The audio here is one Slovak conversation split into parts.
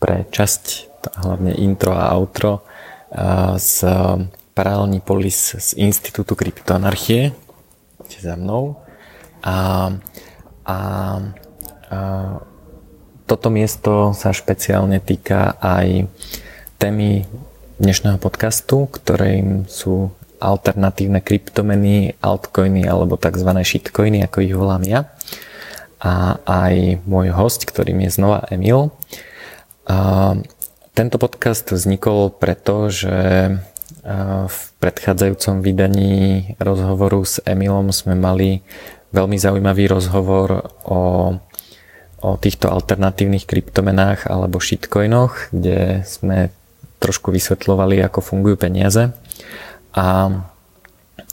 pre časť, hlavne intro a outro, z paralelní polis z Institútu kryptoanarchie, za mnou. A, a, a toto miesto sa špeciálne týka aj témy dnešného podcastu, ktorým sú alternatívne kryptomeny, altcoiny alebo tzv. shitcoiny, ako ich volám ja. A aj môj host, ktorým je znova Emil. A tento podcast vznikol preto, že v predchádzajúcom vydaní rozhovoru s Emilom sme mali veľmi zaujímavý rozhovor o, o týchto alternatívnych kryptomenách alebo shitcoinoch, kde sme trošku vysvetľovali, ako fungujú peniaze. A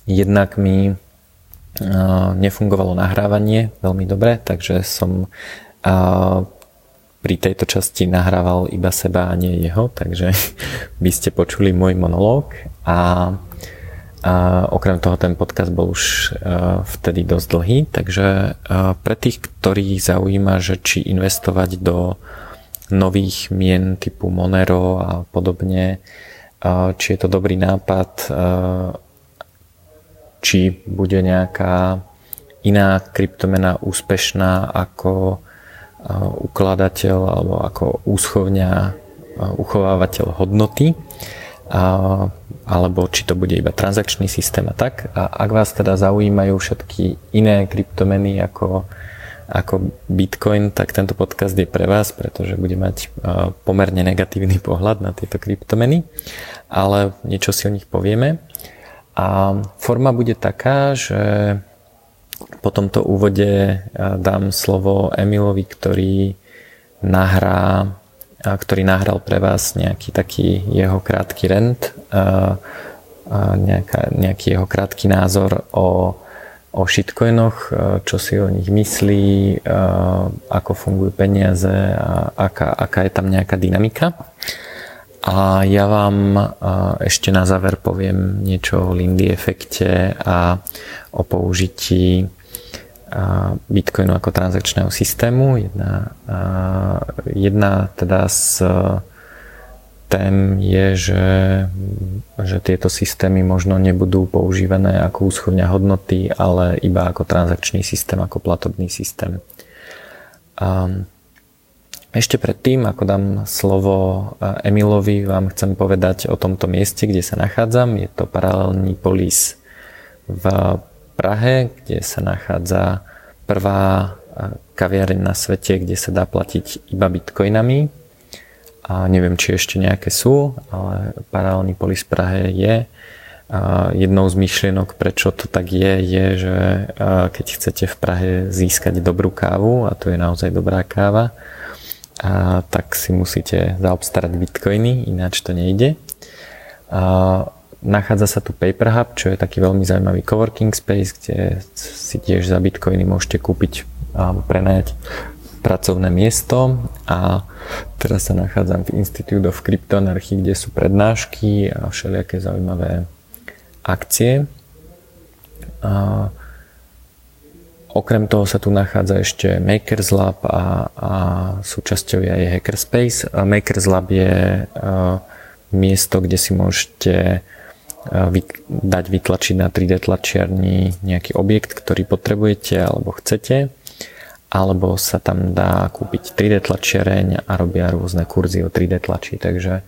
jednak mi nefungovalo nahrávanie veľmi dobre, takže som pri tejto časti nahrával iba seba a nie jeho, takže by ste počuli môj monológ a, a okrem toho ten podcast bol už uh, vtedy dosť dlhý, takže pre tých, ktorí zaujíma, že či investovať do nových mien typu Monero a podobne, či je to dobrý nápad, či bude nejaká iná kryptomena úspešná ako ukladateľ alebo ako úschovňa, uchovávateľ hodnoty alebo či to bude iba transakčný systém a tak. A ak vás teda zaujímajú všetky iné kryptomeny ako, ako Bitcoin, tak tento podcast je pre vás, pretože bude mať pomerne negatívny pohľad na tieto kryptomeny, ale niečo si o nich povieme. A forma bude taká, že po tomto úvode dám slovo Emilovi, ktorý nahrá ktorý nahral pre vás nejaký taký jeho krátky rent, nejaká, nejaký jeho krátky názor o, o shitcoinoch, čo si o nich myslí, ako fungujú peniaze a aká, aká je tam nejaká dynamika. A ja vám ešte na záver poviem niečo o Lindy efekte a o použití Bitcoinu ako transakčného systému. Jedna, jedna teda z tém je, že, že tieto systémy možno nebudú používané ako úschovňa hodnoty, ale iba ako transakčný systém, ako platobný systém. Ešte predtým, ako dám slovo Emilovi, vám chcem povedať o tomto mieste, kde sa nachádzam. Je to paralelný polis v Prahe, kde sa nachádza prvá kaviareň na svete, kde sa dá platiť iba bitcoinami. A neviem, či ešte nejaké sú, ale paralelný polis Prahe je. A jednou z myšlienok, prečo to tak je, je, že keď chcete v Prahe získať dobrú kávu, a to je naozaj dobrá káva, a tak si musíte zaobstarať bitcoiny, ináč to nejde. A Nachádza sa tu Paper Hub, čo je taký veľmi zaujímavý coworking space, kde si tiež za bitcoiny môžete kúpiť alebo prenajať pracovné miesto a teraz sa nachádzam v Institute of Cryptoanarchy, kde sú prednášky a všelijaké zaujímavé akcie. A okrem toho sa tu nachádza ešte Makers Lab a, a súčasťou je aj Hackerspace. Makers Lab je a, miesto, kde si môžete dať vytlačiť na 3D tlačiarni nejaký objekt, ktorý potrebujete alebo chcete alebo sa tam dá kúpiť 3D tlačiareň a robia rôzne kurzy o 3D tlači. Takže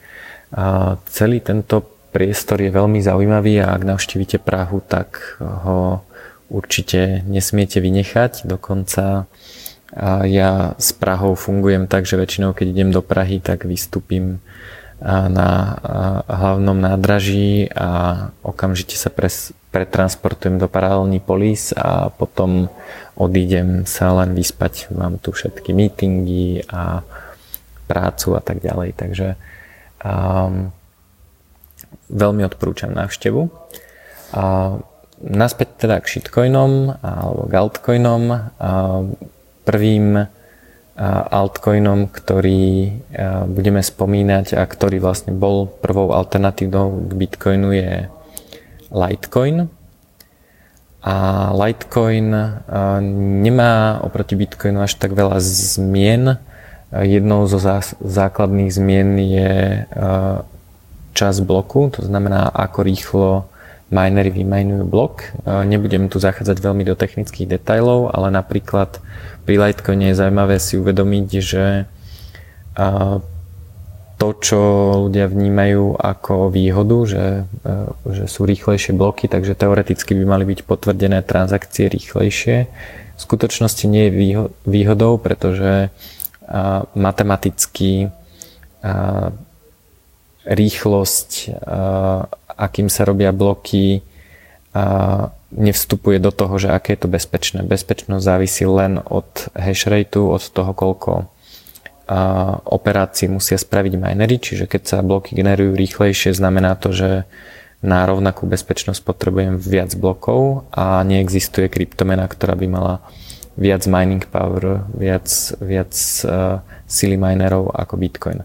celý tento priestor je veľmi zaujímavý a ak navštívite Prahu, tak ho určite nesmiete vynechať. Dokonca ja s Prahou fungujem tak, že väčšinou keď idem do Prahy, tak vystúpim na hlavnom nádraží a okamžite sa pres, pretransportujem do paralelní polis a potom odídem sa len vyspať. Mám tu všetky meetingy a prácu a tak ďalej. Takže um, veľmi odporúčam návštevu. A naspäť teda k shitcoinom alebo k altcoinom. Prvým altcoinom, ktorý budeme spomínať a ktorý vlastne bol prvou alternatívou k Bitcoinu je Litecoin. A Litecoin nemá oproti Bitcoinu až tak veľa zmien. Jednou zo základných zmien je čas bloku, to znamená ako rýchlo minery vymajnujú blok. Nebudem tu zachádzať veľmi do technických detajlov, ale napríklad pri Litecoine je zaujímavé si uvedomiť, že to, čo ľudia vnímajú ako výhodu, že, že sú rýchlejšie bloky, takže teoreticky by mali byť potvrdené transakcie rýchlejšie. V skutočnosti nie je výhodou, pretože matematicky rýchlosť, akým sa robia bloky, nevstupuje do toho, že aké je to bezpečné. Bezpečnosť závisí len od hash rateu, od toho, koľko operácií musia spraviť minery, čiže keď sa bloky generujú rýchlejšie, znamená to, že na rovnakú bezpečnosť potrebujem viac blokov a neexistuje kryptomena, ktorá by mala viac mining power, viac, viac uh, sily minerov ako Bitcoin.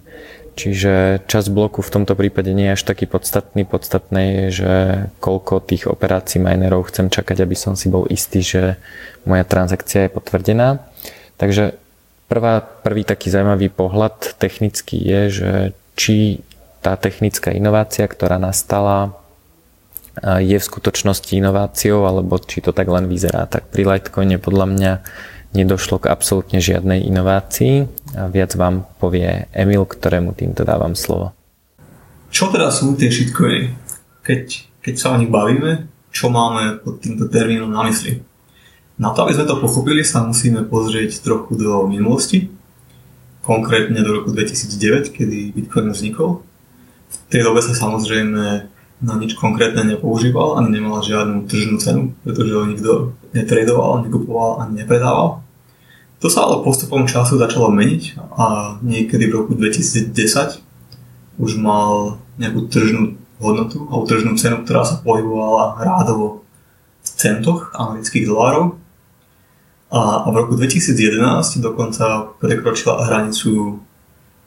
Čiže čas bloku v tomto prípade nie je až taký podstatný. Podstatné je, že koľko tých operácií minerov chcem čakať, aby som si bol istý, že moja transakcia je potvrdená. Takže prvá, prvý taký zaujímavý pohľad technický je, že či tá technická inovácia, ktorá nastala, je v skutočnosti inováciou, alebo či to tak len vyzerá. Tak pri Litecoine podľa mňa nedošlo k absolútne žiadnej inovácii. A viac vám povie Emil, ktorému týmto dávam slovo. Čo teda sú tie shitcoiny? Keď, keď sa o nich bavíme, čo máme pod týmto termínom na mysli? Na to, aby sme to pochopili, sa musíme pozrieť trochu do minulosti, konkrétne do roku 2009, kedy Bitcoin vznikol. V tej dobe sa samozrejme na nič konkrétne nepoužíval, ani nemal žiadnu tržnú cenu, pretože ho nikto netradoval, nekupoval ani nepredával. To sa ale postupom času začalo meniť a niekedy v roku 2010 už mal nejakú tržnú hodnotu alebo tržnú cenu, ktorá sa pohybovala rádovo v centoch amerických dolárov. A v roku 2011 dokonca prekročila hranicu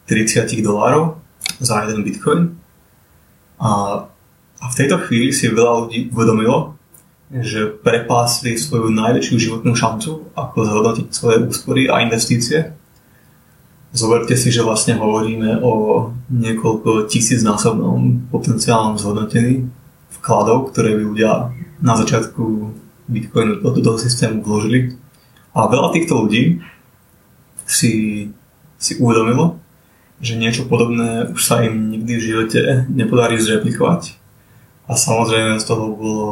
30 dolárov za jeden bitcoin. A v tejto chvíli si veľa ľudí uvedomilo, že prepásli svoju najväčšiu životnú šancu, ako zhodnotiť svoje úspory a investície. Zoberte si, že vlastne hovoríme o niekoľko tisícnásobnom potenciálnom zhodnotení vkladov, ktoré by ľudia na začiatku Bitcoinu do toho systému vložili. A veľa týchto ľudí si, si uvedomilo, že niečo podobné už sa im nikdy v živote nepodarí zreplikovať a samozrejme z toho bolo,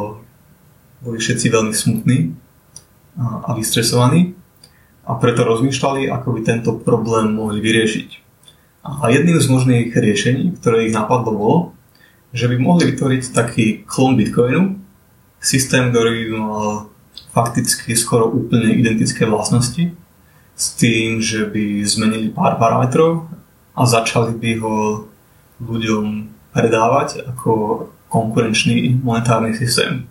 boli všetci veľmi smutní a, vystresovaní a preto rozmýšľali, ako by tento problém mohli vyriešiť. A jedným z možných riešení, ktoré ich napadlo, bolo, že by mohli vytvoriť taký klon Bitcoinu, systém, ktorý by mal fakticky skoro úplne identické vlastnosti, s tým, že by zmenili pár parametrov a začali by ho ľuďom predávať ako konkurenčný monetárny systém,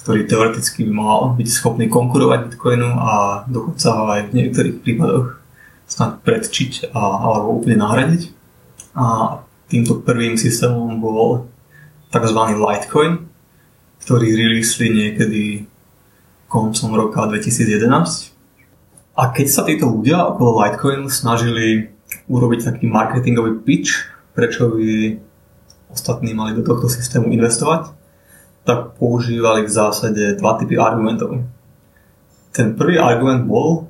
ktorý teoreticky by mal byť schopný konkurovať Bitcoinu a dokonca ho aj v niektorých prípadoch snad predčiť a, alebo úplne nahradiť. A týmto prvým systémom bol tzv. Litecoin, ktorý releasli niekedy koncom roka 2011. A keď sa títo ľudia okolo Litecoin snažili urobiť taký marketingový pitch, prečo by ostatní mali do tohto systému investovať, tak používali v zásade dva typy argumentov. Ten prvý argument bol,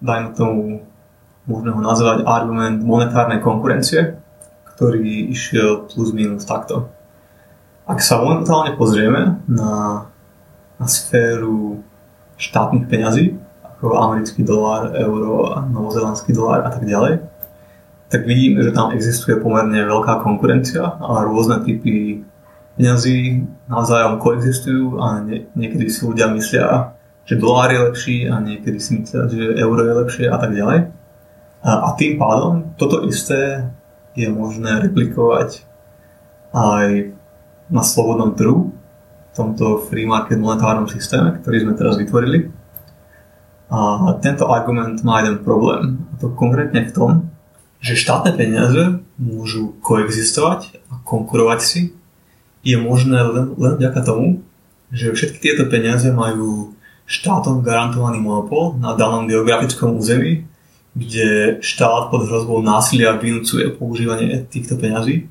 dajme tomu, možno ho nazvať argument monetárnej konkurencie, ktorý išiel plus minus takto. Ak sa momentálne pozrieme na, na sféru štátnych peňazí, ako americký dolár, euro, novozelandský dolár a tak ďalej, tak vidíme, že tam existuje pomerne veľká konkurencia a rôzne typy peňazí navzájom koexistujú a nie, niekedy si ľudia myslia, že dolár je lepší a niekedy si myslia, že euro je lepšie a tak ďalej. A, a tým pádom toto isté je možné replikovať aj na slobodnom trhu, v tomto free market monetárnom systéme, ktorý sme teraz vytvorili. A tento argument má jeden problém, a to konkrétne v tom, že štátne peniaze môžu koexistovať a konkurovať si, je možné len, len vďaka tomu, že všetky tieto peniaze majú štátom garantovaný monopol na danom geografickom území, kde štát pod hrozbou násilia vynúcuje používanie týchto peňazí.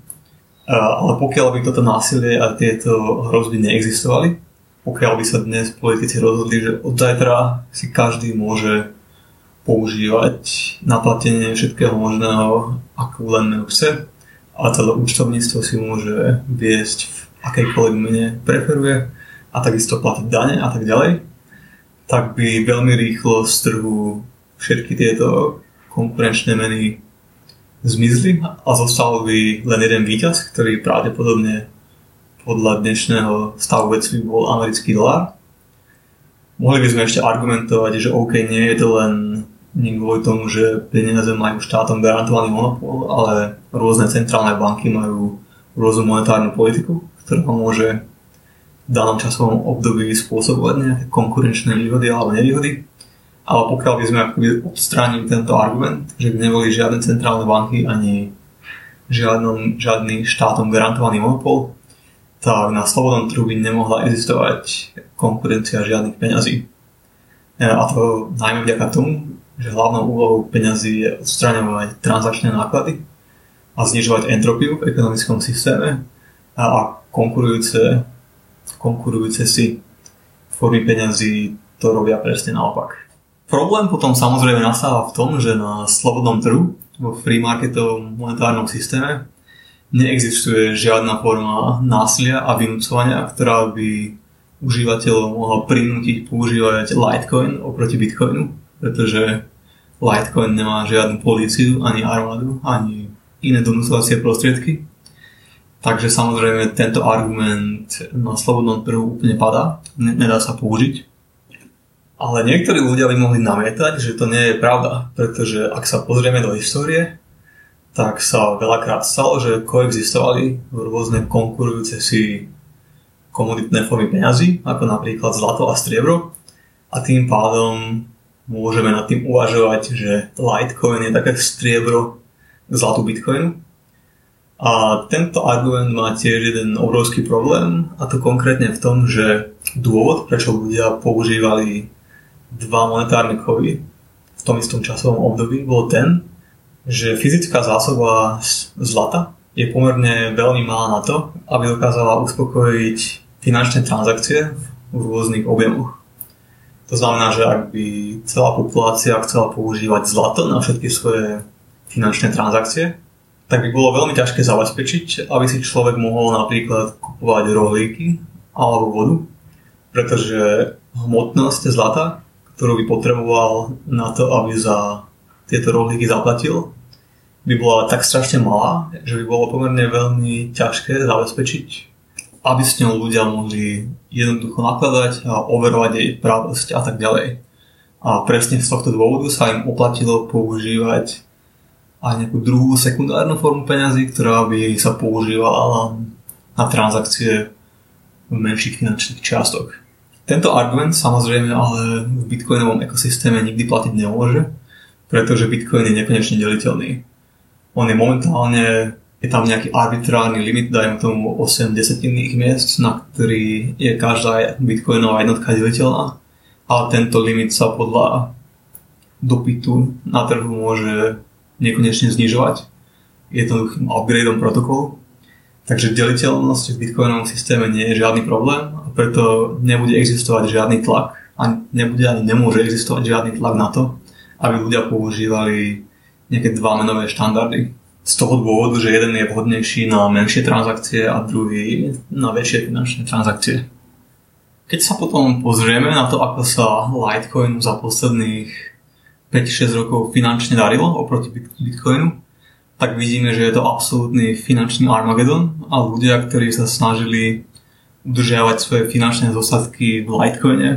Ale pokiaľ by toto násilie a tieto hrozby neexistovali, pokiaľ by sa dnes politici rozhodli, že od zajtra si každý môže používať naplatenie všetkého možného, akú len chce a celé účtovníctvo si môže viesť v akejkoľvek mene preferuje a takisto platiť dane a tak ďalej, tak by veľmi rýchlo z trhu všetky tieto konkurenčné meny zmizli a zostal by len jeden víťaz, ktorý pravdepodobne podľa dnešného stavu veci bol americký dolár. Mohli by sme ešte argumentovať, že OK, nie je to len nie kvôli tomu, že peniaze majú štátom garantovaný monopol, ale rôzne centrálne banky majú rôznu monetárnu politiku, ktorá môže v danom časovom období spôsobovať nejaké konkurenčné výhody alebo nevýhody. Ale pokiaľ by sme odstránili tento argument, že by neboli žiadne centrálne banky ani žiadnom, žiadny štátom garantovaný monopol, tak na slobodnom trhu by nemohla existovať konkurencia žiadnych peňazí. E, a to najmä vďaka tomu, že hlavnou úlohou peňazí je odstraňovať transakčné náklady a znižovať entropiu v ekonomickom systéme a konkurujúce, konkurujúce si formy peňazí to robia presne naopak. Problém potom samozrejme nastáva v tom, že na slobodnom trhu, vo free marketovom monetárnom systéme, neexistuje žiadna forma násilia a vynúcovania, ktorá by užívateľov mohla prinútiť používať Litecoin oproti Bitcoinu, pretože Litecoin nemá žiadnu políciu, ani armádu, ani iné donúcovacie prostriedky. Takže samozrejme tento argument na slobodnom trhu úplne padá, nedá sa použiť. Ale niektorí ľudia by mohli namietať, že to nie je pravda, pretože ak sa pozrieme do histórie, tak sa veľakrát stalo, že koexistovali rôzne konkurujúce si komoditné formy peňazí, ako napríklad zlato a striebro. A tým pádom môžeme nad tým uvažovať, že Litecoin je také striebro k zlatu Bitcoinu. A tento argument má tiež jeden obrovský problém, a to konkrétne v tom, že dôvod, prečo ľudia používali dva monetárne kovy v tom istom časovom období bol ten, že fyzická zásoba zlata je pomerne veľmi malá na to, aby dokázala uspokojiť finančné transakcie v rôznych objemoch. To znamená, že ak by celá populácia chcela používať zlato na všetky svoje finančné transakcie, tak by bolo veľmi ťažké zabezpečiť, aby si človek mohol napríklad kupovať rohlíky alebo vodu, pretože hmotnosť zlata ktorú by potreboval na to, aby za tieto rohlíky zaplatil, by bola tak strašne malá, že by bolo pomerne veľmi ťažké zabezpečiť, aby s ňou ľudia mohli jednoducho nakladať a overovať jej právosť a tak ďalej. A presne z tohto dôvodu sa im oplatilo používať aj nejakú druhú sekundárnu formu peňazí, ktorá by sa používala na transakcie v menších finančných čiastok. Tento argument samozrejme ale v bitcoinovom ekosystéme nikdy platiť nemôže, pretože bitcoin je nekonečne deliteľný. On je momentálne, je tam nejaký arbitrárny limit, dajme tomu 8 desetinných miest, na ktorý je každá bitcoinová jednotka deliteľná, ale tento limit sa podľa dopytu na trhu môže nekonečne znižovať jednoduchým upgradeom protokolu. Takže deliteľnosť v bitcoinovom systéme nie je žiadny problém preto nebude existovať žiadny tlak a nebude ani nemôže existovať žiadny tlak na to, aby ľudia používali nejaké dva menové štandardy. Z toho dôvodu, že jeden je vhodnejší na menšie transakcie a druhý na väčšie finančné transakcie. Keď sa potom pozrieme na to, ako sa Litecoin za posledných 5-6 rokov finančne darilo oproti Bitcoinu, tak vidíme, že je to absolútny finančný Armagedon a ľudia, ktorí sa snažili udržiavať svoje finančné zostatky v Litecoine.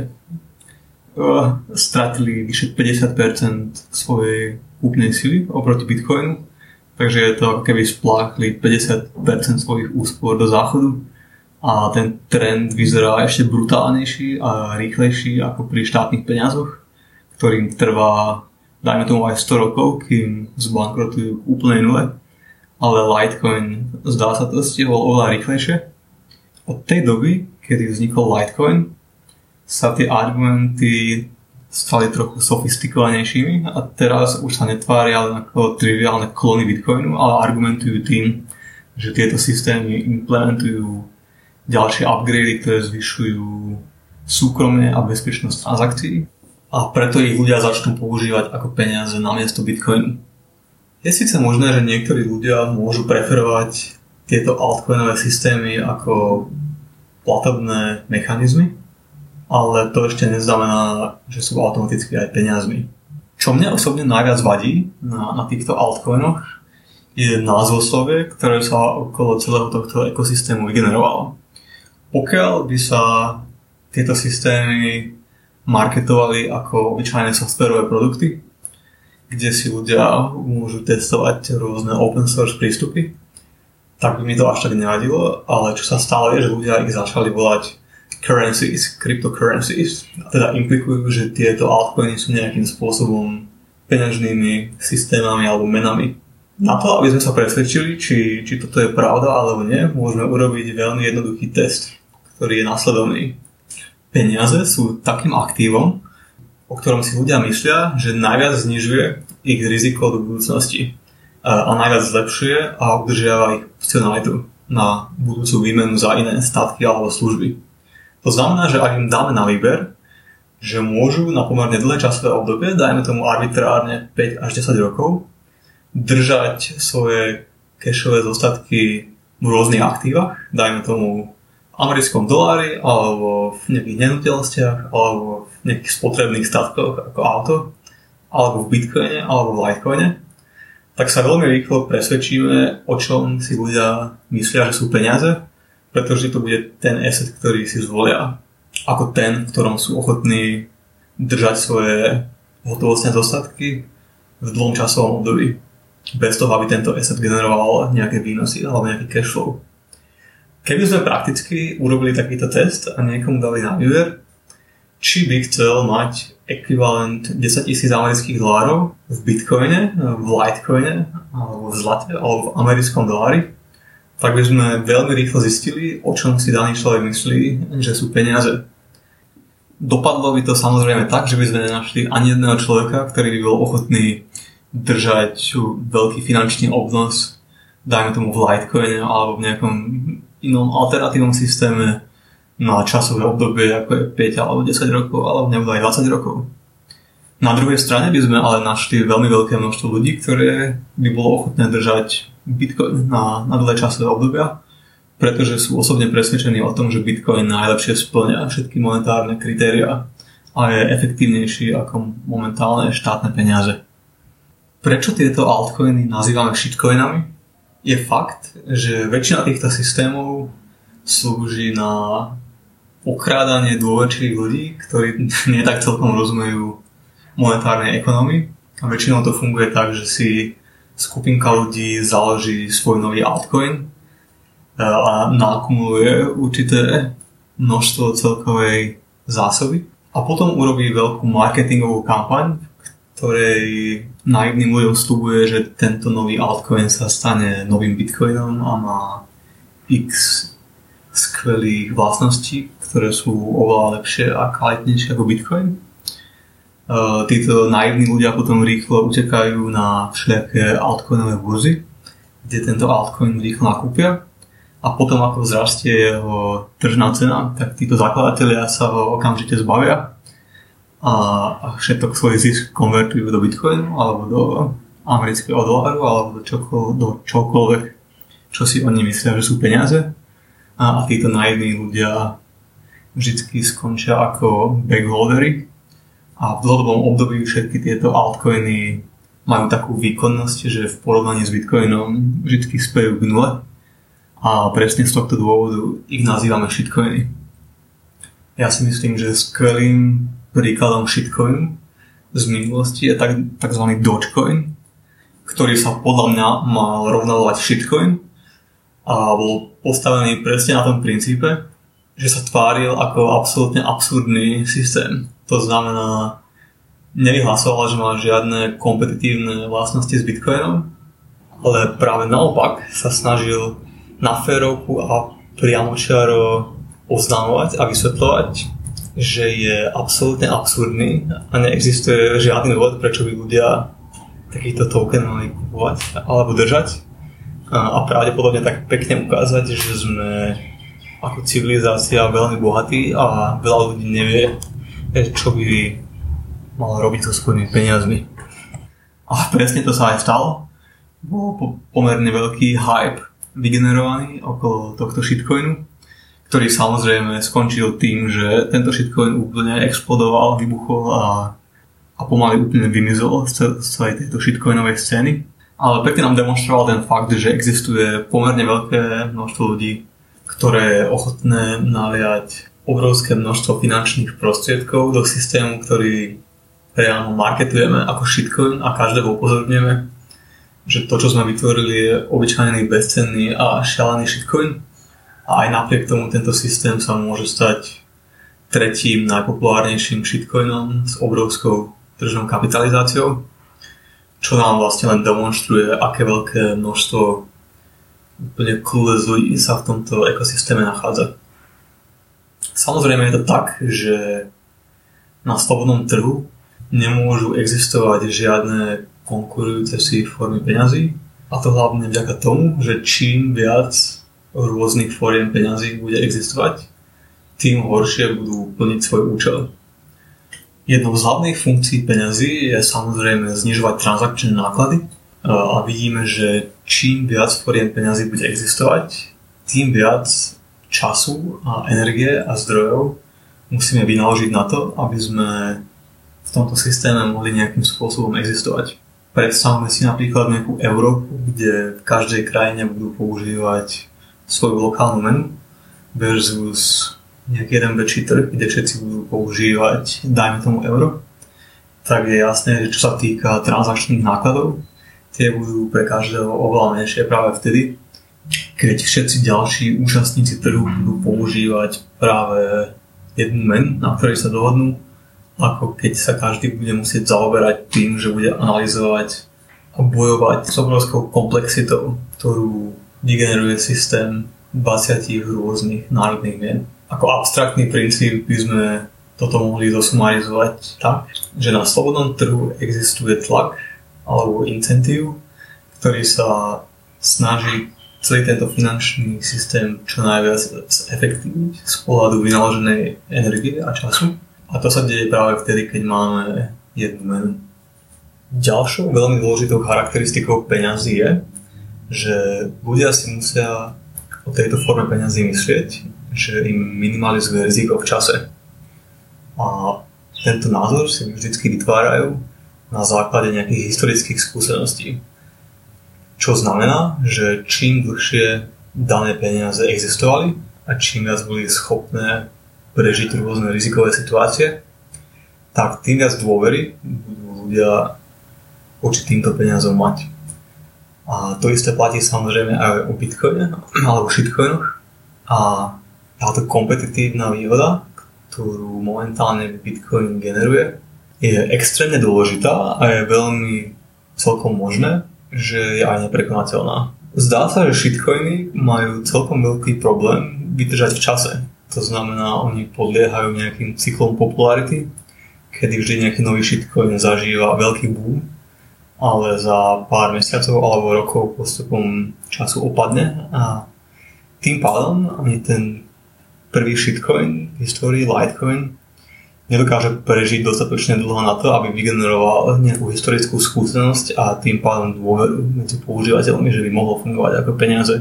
Uh, stratili vyše 50% svojej kúpnej sily oproti Bitcoinu, takže je to ako keby spláchli 50% svojich úspor do záchodu a ten trend vyzerá ešte brutálnejší a rýchlejší ako pri štátnych peniazoch, ktorým trvá dajme tomu aj 100 rokov, kým zbankrotujú k úplnej nule. Ale Litecoin zdá sa to stihol oveľa rýchlejšie od tej doby, kedy vznikol Litecoin, sa tie argumenty stali trochu sofistikovanejšími a teraz už sa netvária ako triviálne klony Bitcoinu, ale argumentujú tým, že tieto systémy implementujú ďalšie upgrady, ktoré zvyšujú súkromie a bezpečnosť transakcií a preto ich ľudia začnú používať ako peniaze namiesto Bitcoinu. Je síce možné, že niektorí ľudia môžu preferovať tieto altcoinové systémy ako platobné mechanizmy, ale to ešte neznamená, že sú automaticky aj peniazmi. Čo mňa osobne najviac vadí na, na týchto altcoinoch je názvoslovie, ktoré sa okolo celého tohto ekosystému vygenerovalo. Pokiaľ by sa tieto systémy marketovali ako obyčajné softwarové produkty, kde si ľudia môžu testovať rôzne open source prístupy, tak by mi to až tak nevadilo, ale čo sa stalo je, že ľudia ich začali volať currencies, cryptocurrencies. Teda implikujú, že tieto altcoiny sú nejakým spôsobom peňažnými systémami alebo menami. Na to, aby sme sa presvedčili, či, či toto je pravda alebo nie, môžeme urobiť veľmi jednoduchý test, ktorý je následovný. Peniaze sú takým aktívom, o ktorom si ľudia myslia, že najviac znižuje ich riziko do budúcnosti a najviac zlepšuje a udržiava ich opcionalitu na budúcu výmenu za iné statky alebo služby. To znamená, že ak im dáme na výber, že môžu na pomerne dlhé časové obdobie, dajme tomu arbitrárne 5 až 10 rokov, držať svoje cashové zostatky v rôznych aktívach, dajme tomu americkom dolári, alebo v nejakých nehnuteľnostiach, alebo v nejakých spotrebných statkoch ako auto, alebo v bitcoine, alebo v litecoine, tak sa veľmi rýchlo presvedčíme, o čom si ľudia myslia, že sú peniaze, pretože to bude ten asset, ktorý si zvolia, ako ten, v ktorom sú ochotní držať svoje hotovostné dostatky v dlhom časovom období, bez toho, aby tento asset generoval nejaké výnosy alebo nejaký cash flow. Keby sme prakticky urobili takýto test a niekomu dali na výber, či by chcel mať ekvivalent 10 tisíc amerických dolárov v bitcoine, v litecoine, alebo v zlate, alebo v americkom dolári, tak by sme veľmi rýchlo zistili, o čom si daný človek myslí, že sú peniaze. Dopadlo by to samozrejme tak, že by sme nenašli ani jedného človeka, ktorý by bol ochotný držať veľký finančný obnos, dajme tomu v Litecoine alebo v nejakom inom alternatívnom systéme na časové obdobie ako je 5 alebo 10 rokov alebo nebude aj 20 rokov. Na druhej strane by sme ale našli veľmi veľké množstvo ľudí, ktoré by bolo ochotné držať Bitcoin na, na dlhé časové obdobia, pretože sú osobne presvedčení o tom, že Bitcoin najlepšie splňa všetky monetárne kritéria a je efektívnejší ako momentálne štátne peniaze. Prečo tieto altcoiny nazývame shitcoinami? je fakt, že väčšina týchto systémov slúži na okrádanie dôverčivých ľudí, ktorí nie tak celkom rozumejú monetárnej ekonomii. A väčšinou to funguje tak, že si skupinka ľudí založí svoj nový altcoin e, a nakumuluje určité množstvo celkovej zásoby a potom urobí veľkú marketingovú kampaň, ktorej naivným ľuďom vstupuje, že tento nový altcoin sa stane novým bitcoinom a má x skvelých vlastností, ktoré sú oveľa lepšie a kvalitnejšie ako bitcoin. Uh, títo naivní ľudia potom rýchlo utekajú na všelijaké altcoinové burzy, kde tento altcoin rýchlo nakúpia a potom ako vzrastie jeho tržná cena, tak títo zakladatelia sa ho okamžite zbavia a, všetok svoj zisk konvertujú do bitcoinu alebo do amerického doláru alebo do, čokoľvek, do čokoľvek, čo si oni myslia, že sú peniaze. A, a títo naivní ľudia vždy skončia ako backholdery a v dlhodobom období všetky tieto altcoiny majú takú výkonnosť, že v porovnaní s bitcoinom vždy spejú k nule a presne z tohto dôvodu ich nazývame shitcoiny. Ja si myslím, že skvelým príkladom shitcoinu z minulosti je tak, tzv. Dogecoin, ktorý sa podľa mňa mal rovnávať shitcoin a bol postavený presne na tom princípe, že sa tváril ako absolútne absurdný systém. To znamená, nevyhlasoval, že má žiadne kompetitívne vlastnosti s Bitcoinom, ale práve naopak sa snažil na férovku a priamočiaro oznamovať a vysvetľovať, že je absolútne absurdný a neexistuje žiadny dôvod, prečo by ľudia takýto token mali kupovať alebo držať. A pravdepodobne tak pekne ukázať, že sme ako civilizácia veľmi bohatí a veľa ľudí nevie, čo by mal robiť so svojimi peniazmi. A presne to sa aj stalo. Bol pomerne veľký hype vygenerovaný okolo tohto shitcoinu ktorý samozrejme skončil tým, že tento shitcoin úplne explodoval, vybuchol a, a pomaly úplne vymizol z celej tejto shitcoinovej scény. Ale pekne nám demonstroval ten fakt, že existuje pomerne veľké množstvo ľudí, ktoré je ochotné naliať obrovské množstvo finančných prostriedkov do systému, ktorý reálne marketujeme ako shitcoin a každého upozorňujeme, že to, čo sme vytvorili, je obyčajný, bezcenný a šialený shitcoin a aj napriek tomu tento systém sa môže stať tretím najpopulárnejším shitcoinom s obrovskou tržnou kapitalizáciou, čo nám vlastne len demonstruje, aké veľké množstvo úplne clueless ľudí sa v tomto ekosystéme nachádza. Samozrejme je to tak, že na slobodnom trhu nemôžu existovať žiadne konkurujúce si formy peňazí a to hlavne vďaka tomu, že čím viac rôznych fóriem peňazí bude existovať, tým horšie budú plniť svoj účel. Jednou z hlavných funkcií peňazí je samozrejme znižovať transakčné náklady a vidíme, že čím viac fóriem peňazí bude existovať, tým viac času a energie a zdrojov musíme vynaložiť na to, aby sme v tomto systéme mohli nejakým spôsobom existovať. Predstavme si napríklad nejakú Európu, kde v každej krajine budú používať svoju lokálnu menu versus nejaký jeden väčší trh, kde všetci budú používať, dajme tomu euro, tak je jasné, že čo sa týka transakčných nákladov, tie budú pre každého oveľa menšie práve vtedy, keď všetci ďalší účastníci trhu budú používať práve jednu menu, na ktorej sa dohodnú, ako keď sa každý bude musieť zaoberať tým, že bude analyzovať a bojovať s obrovskou komplexitou, ktorú vygeneruje systém 20 rôznych národných mien. Ako abstraktný princíp by sme toto mohli zosumarizovať tak, že na slobodnom trhu existuje tlak alebo incentív, ktorý sa snaží celý tento finančný systém čo najviac zefektívniť z pohľadu vynaloženej energie a času. A to sa deje práve vtedy, keď máme jednu menu. Ďalšou veľmi dôležitou charakteristikou peňazí je, že ľudia si musia o tejto forme peňazí myslieť, že im minimalizuje riziko v čase. A tento názor si vždycky vytvárajú na základe nejakých historických skúseností. Čo znamená, že čím dlhšie dané peniaze existovali a čím viac boli schopné prežiť rôzne rizikové situácie, tak tým viac dôvery budú ľudia voči týmto peniazom mať. A to isté platí samozrejme aj o Bitcoine alebo shitcoinoch. A táto kompetitívna výhoda, ktorú momentálne Bitcoin generuje, je extrémne dôležitá a je veľmi celkom možné, že je aj neprekonateľná. Zdá sa, že shitcoiny majú celkom veľký problém vydržať v čase. To znamená, oni podliehajú nejakým cyklom popularity, kedy vždy nejaký nový shitcoin zažíva veľký boom ale za pár mesiacov alebo rokov postupom času opadne a tým pádom ani ten prvý shitcoin v histórii, Litecoin, nedokáže prežiť dostatočne dlho na to, aby vygeneroval nejakú historickú skúsenosť a tým pádom dôveru medzi používateľmi, že by mohlo fungovať ako peniaze.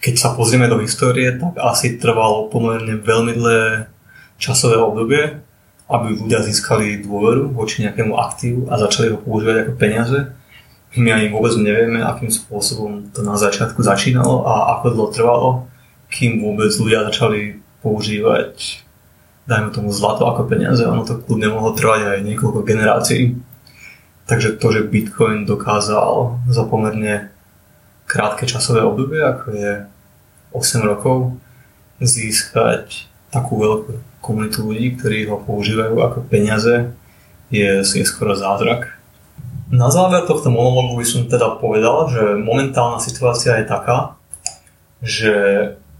Keď sa pozrieme do histórie, tak asi trvalo pomerne veľmi dlhé časové obdobie, aby ľudia získali dôveru voči nejakému aktívu a začali ho používať ako peniaze. My ani vôbec nevieme, akým spôsobom to na začiatku začínalo a ako dlho trvalo, kým vôbec ľudia začali používať dajme tomu zlato ako peniaze, ono to kľudne mohlo trvať aj niekoľko generácií. Takže to, že Bitcoin dokázal za pomerne krátke časové obdobie, ako je 8 rokov, získať takú veľkú komunitu ľudí, ktorí ho používajú ako peniaze, je, je skoro zázrak. Na záver tohto monologu by som teda povedal, že momentálna situácia je taká, že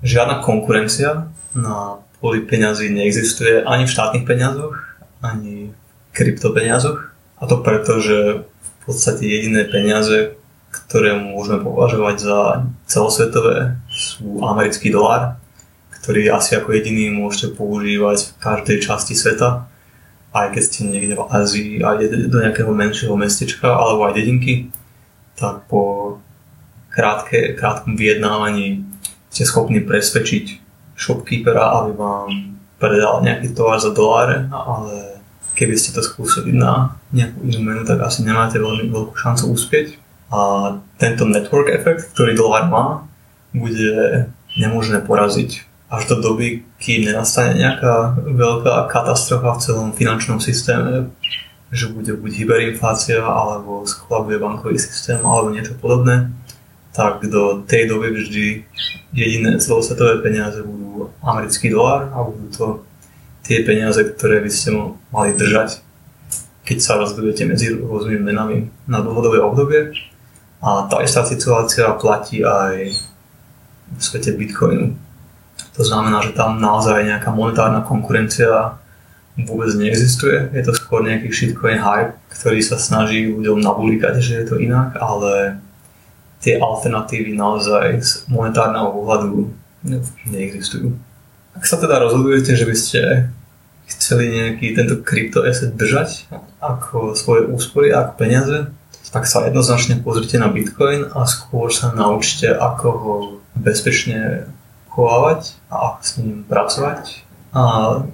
žiadna konkurencia na kvôli peňazí neexistuje ani v štátnych peniazoch, ani v kryptopeniazoch. A to preto, že v podstate jediné peniaze, ktoré môžeme považovať za celosvetové, sú americký dolár, ktorý asi ako jediný môžete používať v každej časti sveta, aj keď ste niekde v Ázii, aj do nejakého menšieho mestečka alebo aj dedinky, tak po krátke, krátkom vyjednávaní ste schopní presvedčiť shopkeepera, aby vám predal nejaký tovar za doláre, ale keby ste to skúsili na nejakú inú menu, tak asi nemáte veľmi veľkú šancu uspieť. A tento network efekt, ktorý dolár má, bude nemožné poraziť až do doby, kým nenastane nejaká veľká katastrofa v celom finančnom systéme, že bude buď hyperinflácia, alebo skolabuje bankový systém, alebo niečo podobné tak do tej doby vždy jediné celosvetové peniaze budú americký dolár a budú to tie peniaze, ktoré by ste mali držať, keď sa rozhodujete medzi rôznymi menami na dlhodobé obdobie. A tá istá situácia platí aj v svete Bitcoinu. To znamená, že tam naozaj nejaká monetárna konkurencia vôbec neexistuje. Je to skôr nejaký shitcoin hype, ktorý sa snaží ľuďom nabulíkať, že je to inak, ale tie alternatívy naozaj z monetárneho pohľadu neexistujú. Ak sa teda rozhodujete, že by ste chceli nejaký tento kryptoasset držať ako svoje úspory, ako peniaze, tak sa jednoznačne pozrite na Bitcoin a skôr sa naučte, ako ho bezpečne chovávať a s ním pracovať a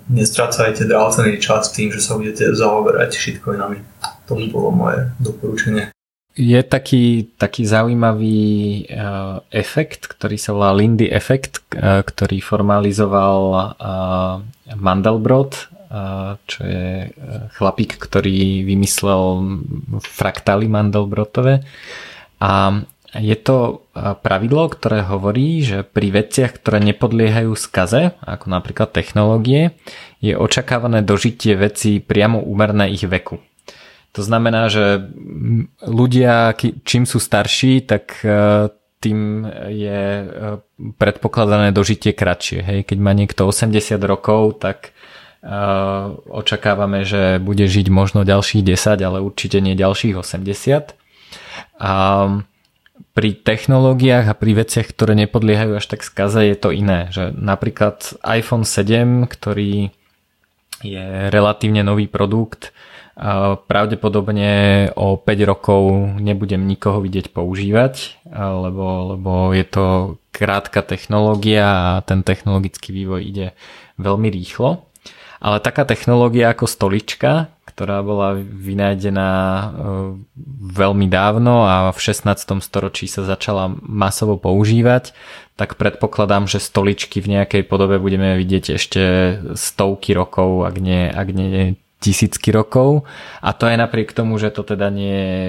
nestrácajte drahocený čas tým, že sa budete zaoberať shitcoinami. To by bolo moje doporučenie. Je taký, taký zaujímavý uh, efekt, ktorý sa volá Lindy efekt, uh, ktorý formalizoval uh, Mandelbrot, uh, čo je chlapík, ktorý vymyslel fraktály Mandelbrotové. A je to pravidlo, ktoré hovorí, že pri veciach, ktoré nepodliehajú skaze, ako napríklad technológie, je očakávané dožitie veci priamo úmerné ich veku. To znamená, že ľudia, čím sú starší, tak e, tým je e, predpokladané dožitie kratšie. Hej. Keď má niekto 80 rokov, tak uh, očakávame, že bude žiť možno ďalších 10, ale určite nie ďalších 80. A pri technológiách a pri veciach, ktoré nepodliehajú až tak skaze, je to iné. Že napríklad iPhone 7, ktorý je relatívne nový produkt, Pravdepodobne o 5 rokov nebudem nikoho vidieť používať, lebo, lebo je to krátka technológia a ten technologický vývoj ide veľmi rýchlo. Ale taká technológia ako stolička, ktorá bola vynájdená e, veľmi dávno a v 16. storočí sa začala masovo používať, tak predpokladám, že stoličky v nejakej podobe budeme vidieť ešte stovky rokov, ak nie, ak nie tisícky rokov a to je napriek tomu, že to teda nie je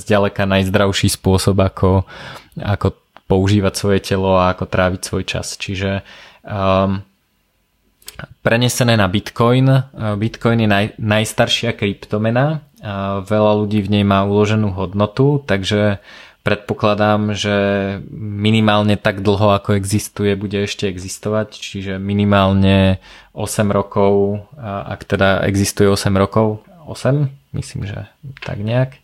zďaleka najzdravší spôsob, ako, ako používať svoje telo a ako tráviť svoj čas. Čiže um, prenesené na Bitcoin. Bitcoin je naj, najstaršia kryptomena. Veľa ľudí v nej má uloženú hodnotu, takže predpokladám, že minimálne tak dlho, ako existuje, bude ešte existovať, čiže minimálne 8 rokov, ak teda existuje 8 rokov, 8, myslím, že tak nejak,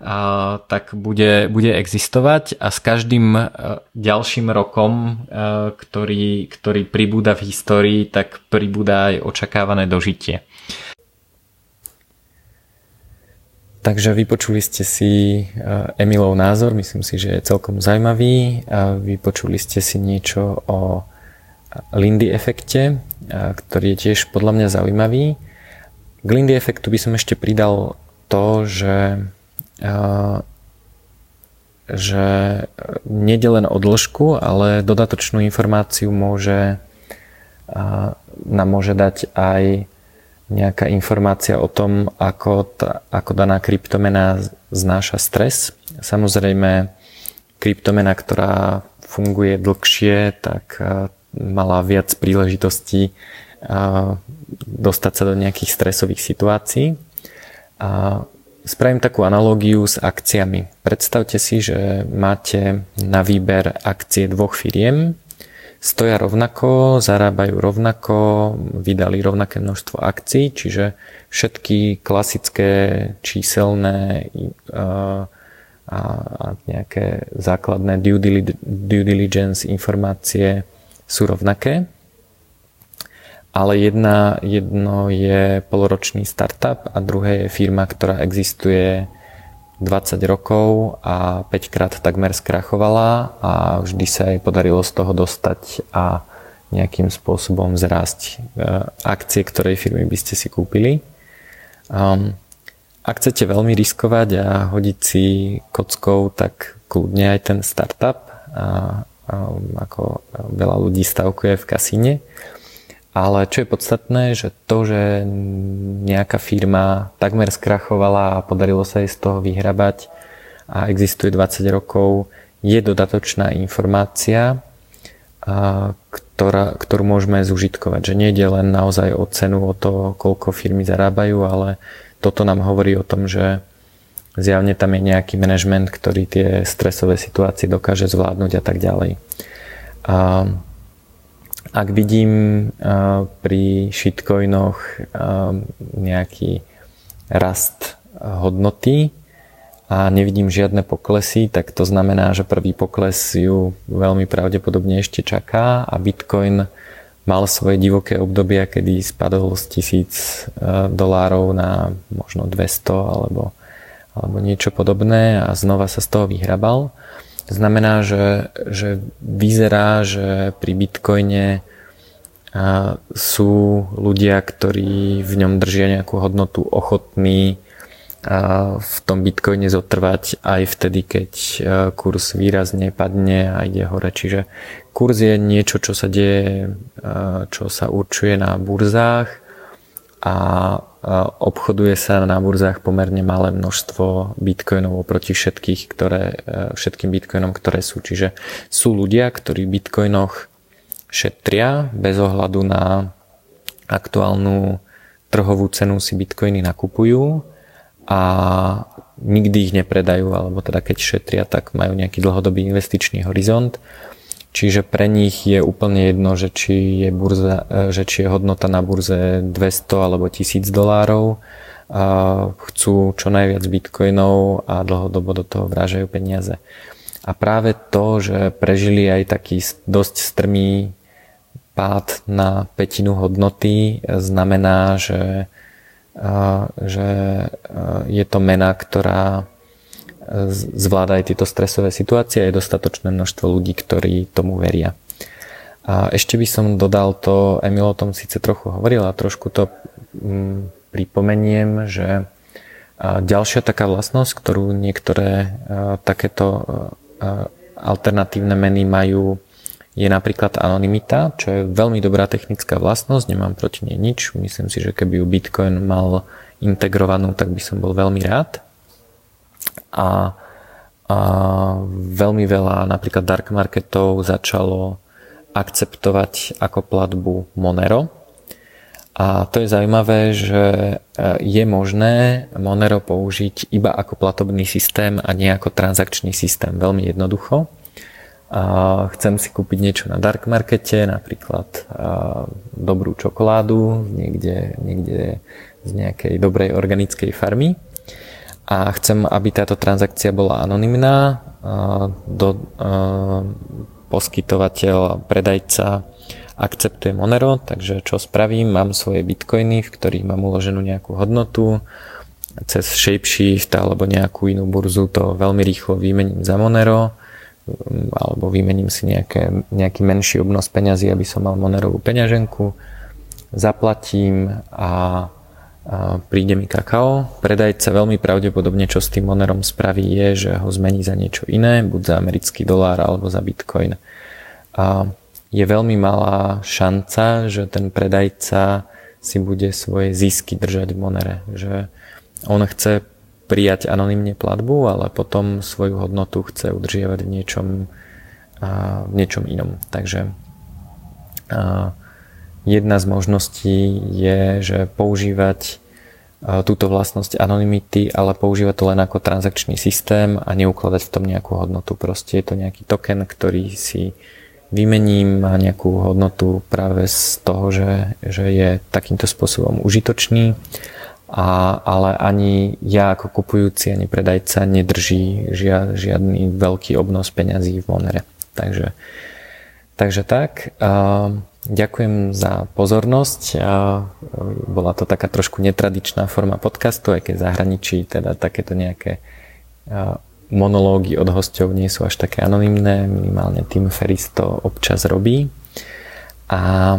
a, tak bude, bude existovať a s každým e, ďalším rokom, e, ktorý, ktorý pribúda v histórii, tak pribúda aj očakávané dožitie. Takže vypočuli ste si eh, Emilov názor, myslím si, že je celkom zaujímavý. Vypočuli ste si niečo o Lindy efekte, eh, ktorý je tiež podľa mňa zaujímavý. K Lindy efektu by som ešte pridal to, že eh, že nede len o dĺžku, ale dodatočnú informáciu môže nám môže dať aj nejaká informácia o tom, ako, ta, ako daná kryptomena znáša stres. Samozrejme, kryptomena, ktorá funguje dlhšie, tak mala viac príležitostí dostať sa do nejakých stresových situácií. A spravím takú analógiu s akciami. Predstavte si, že máte na výber akcie dvoch firiem. Stoja rovnako, zarábajú rovnako, vydali rovnaké množstvo akcií, čiže všetky klasické číselné a, nejaké základné due diligence informácie sú rovnaké. Ale jedna, jedno je poloročný startup a druhé je firma, ktorá existuje 20 rokov a 5 krát takmer skrachovala a vždy sa jej podarilo z toho dostať a nejakým spôsobom zrásť e, akcie, ktorej firmy by ste si kúpili. Um, ak chcete veľmi riskovať a hodiť si kockou, tak kľudne aj ten startup, a, a, ako veľa ľudí stavkuje v kasíne. Ale čo je podstatné, že to, že nejaká firma takmer skrachovala a podarilo sa jej z toho vyhrabať a existuje 20 rokov, je dodatočná informácia, ktorá, ktorú môžeme zužitkovať. Že nejde len naozaj o cenu, o to, koľko firmy zarábajú, ale toto nám hovorí o tom, že zjavne tam je nejaký manažment, ktorý tie stresové situácie dokáže zvládnuť a tak ďalej. A ak vidím pri shitcoinoch nejaký rast hodnoty a nevidím žiadne poklesy, tak to znamená, že prvý pokles ju veľmi pravdepodobne ešte čaká a Bitcoin mal svoje divoké obdobia, kedy spadol z tisíc dolárov na možno 200 alebo, alebo niečo podobné a znova sa z toho vyhrabal. To znamená, že, že vyzerá, že pri Bitcoine sú ľudia, ktorí v ňom držia nejakú hodnotu ochotní v tom bitcoine zotrvať aj vtedy, keď kurz výrazne padne a ide hore. Čiže kurz je niečo, čo sa deje, čo sa určuje na burzách a obchoduje sa na burzách pomerne malé množstvo bitcoinov oproti všetkých, ktoré, e, všetkým bitcoinom, ktoré sú. Čiže sú ľudia, ktorí v bitcoinoch šetria bez ohľadu na aktuálnu trhovú cenu si bitcoiny nakupujú a nikdy ich nepredajú, alebo teda keď šetria, tak majú nejaký dlhodobý investičný horizont Čiže pre nich je úplne jedno, že či je, burza, e, že či je hodnota na burze 200 alebo 1000 dolárov. Chcú čo najviac bitcoinov a dlhodobo do toho vrážajú peniaze. A práve to, že prežili aj taký dosť strmý pád na petinu hodnoty, znamená, že, že je to mena, ktorá zvláda aj tieto stresové situácie a je dostatočné množstvo ľudí, ktorí tomu veria. A ešte by som dodal to, Emil o tom síce trochu hovoril a trošku to mm, pripomeniem, že ďalšia taká vlastnosť, ktorú niektoré takéto alternatívne meny majú, je napríklad anonymita, čo je veľmi dobrá technická vlastnosť, nemám proti nej nič. Myslím si, že keby ju Bitcoin mal integrovanú, tak by som bol veľmi rád a, a veľmi veľa napríklad dark marketov začalo akceptovať ako platbu Monero. A to je zaujímavé, že e, je možné Monero použiť iba ako platobný systém a nie ako transakčný systém. Veľmi jednoducho. Chcem si kúpiť niečo na dark markete, napríklad dobrú čokoládu niekde, niekde z nejakej dobrej organickej farmy a chcem, aby táto transakcia bola anonymná. Do, poskytovateľ, predajca akceptuje Monero, takže čo spravím, mám svoje bitcoiny, v ktorých mám uloženú nejakú hodnotu, cez Shapeshift alebo nejakú inú burzu to veľmi rýchlo vymením za Monero alebo vymením si nejaké, nejaký menší obnos peňazí, aby som mal Monerovú peňaženku, zaplatím a príde mi kakao. Predajca veľmi pravdepodobne, čo s tým Monerom spraví, je, že ho zmení za niečo iné, buď za americký dolár alebo za bitcoin. A je veľmi malá šanca, že ten predajca si bude svoje zisky držať v Monere. Že on chce prijať anonymne platbu, ale potom svoju hodnotu chce udržiavať v niečom, v niečom inom. Takže Jedna z možností je, že používať e, túto vlastnosť anonymity, ale používať to len ako transakčný systém a neukladať v tom nejakú hodnotu. Proste je to nejaký token, ktorý si vymením, má nejakú hodnotu práve z toho, že, že je takýmto spôsobom užitočný, a, ale ani ja ako kupujúci, ani predajca nedrží žia, žiadny veľký obnos peňazí v Monere. Takže, takže tak. A, ďakujem za pozornosť. A, bola to taká trošku netradičná forma podcastu, aj keď v zahraničí teda takéto nejaké monológy od hostov nie sú až také anonymné, minimálne Tim Ferris to občas robí. A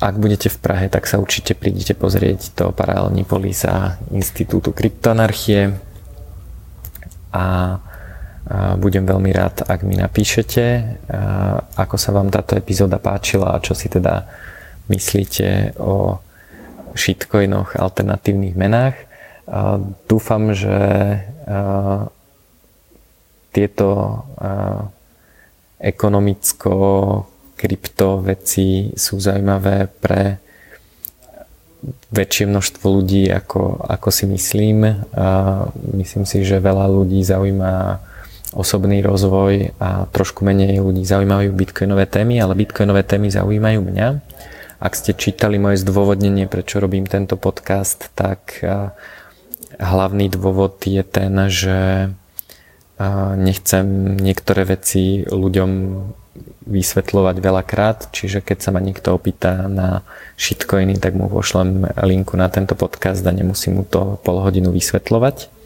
ak budete v Prahe, tak sa určite prídete pozrieť do paralelní polisa Institútu kryptoanarchie a budem veľmi rád, ak mi napíšete, ako sa vám táto epizóda páčila a čo si teda myslíte o shitcoinoch, alternatívnych menách. Dúfam, že tieto ekonomicko krypto veci sú zaujímavé pre väčšie množstvo ľudí, ako, ako si myslím. Myslím si, že veľa ľudí zaujíma osobný rozvoj a trošku menej ľudí zaujímajú bitcoinové témy, ale bitcoinové témy zaujímajú mňa. Ak ste čítali moje zdôvodnenie, prečo robím tento podcast, tak hlavný dôvod je ten, že nechcem niektoré veci ľuďom vysvetľovať veľakrát, čiže keď sa ma niekto opýta na shitcoiny, tak mu pošlem linku na tento podcast a nemusím mu to pol hodinu vysvetľovať.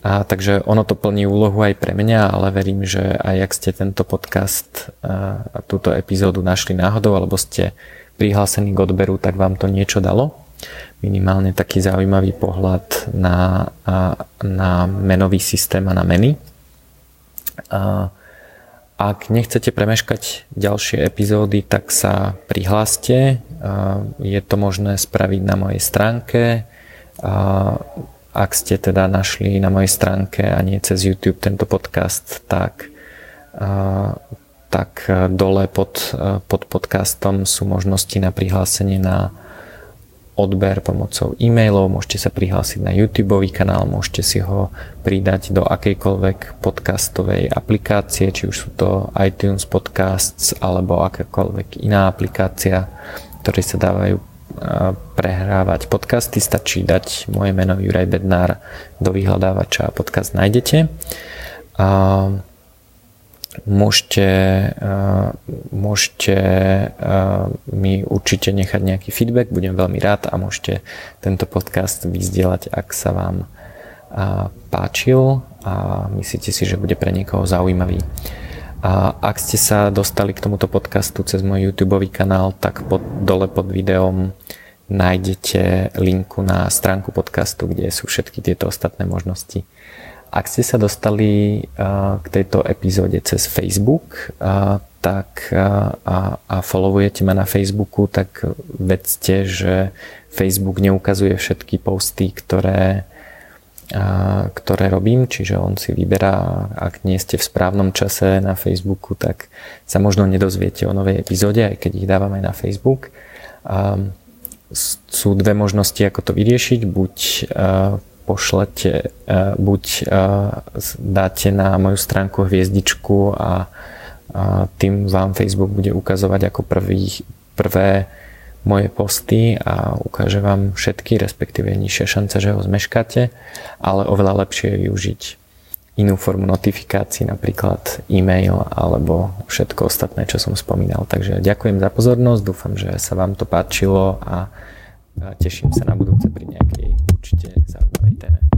A takže ono to plní úlohu aj pre mňa, ale verím, že aj ak ste tento podcast a túto epizódu našli náhodou alebo ste prihlásení k odberu, tak vám to niečo dalo minimálne taký zaujímavý pohľad na, na menový systém a na meny. Ak nechcete premeškať ďalšie epizódy, tak sa prihláste. Je to možné spraviť na mojej stránke. Ak ste teda našli na mojej stránke a nie cez YouTube tento podcast, tak tak dole pod, pod podcastom sú možnosti na prihlásenie na odber pomocou e-mailov, môžete sa prihlásiť na YouTube kanál, môžete si ho pridať do akejkoľvek podcastovej aplikácie, či už sú to iTunes Podcasts alebo akákoľvek iná aplikácia, ktoré sa dávajú prehrávať podcasty, stačí dať moje meno Juraj Bednár do vyhľadávača a podcast nájdete. A Môžete, môžete mi určite nechať nejaký feedback, budem veľmi rád a môžete tento podcast vyzdieľať, ak sa vám páčil a myslíte si, že bude pre niekoho zaujímavý. A ak ste sa dostali k tomuto podcastu cez môj YouTube kanál, tak pod, dole pod videom nájdete linku na stránku podcastu, kde sú všetky tieto ostatné možnosti. Ak ste sa dostali k tejto epizóde cez Facebook tak, a, a followujete ma na Facebooku, tak vedzte, že Facebook neukazuje všetky posty, ktoré, ktoré robím, čiže on si vyberá, ak nie ste v správnom čase na Facebooku, tak sa možno nedozviete o novej epizóde, aj keď ich dávame na Facebook. Sú dve možnosti, ako to vyriešiť. Buď pošlete, buď dáte na moju stránku hviezdičku a tým vám Facebook bude ukazovať ako prvý, prvé moje posty a ukáže vám všetky, respektíve nižšia šanca, že ho zmeškáte, ale oveľa lepšie je využiť inú formu notifikácií, napríklad e-mail alebo všetko ostatné, čo som spomínal. Takže ďakujem za pozornosť, dúfam, že sa vám to páčilo a teším sa na budúce pri nejakej určite zaujímavej téme.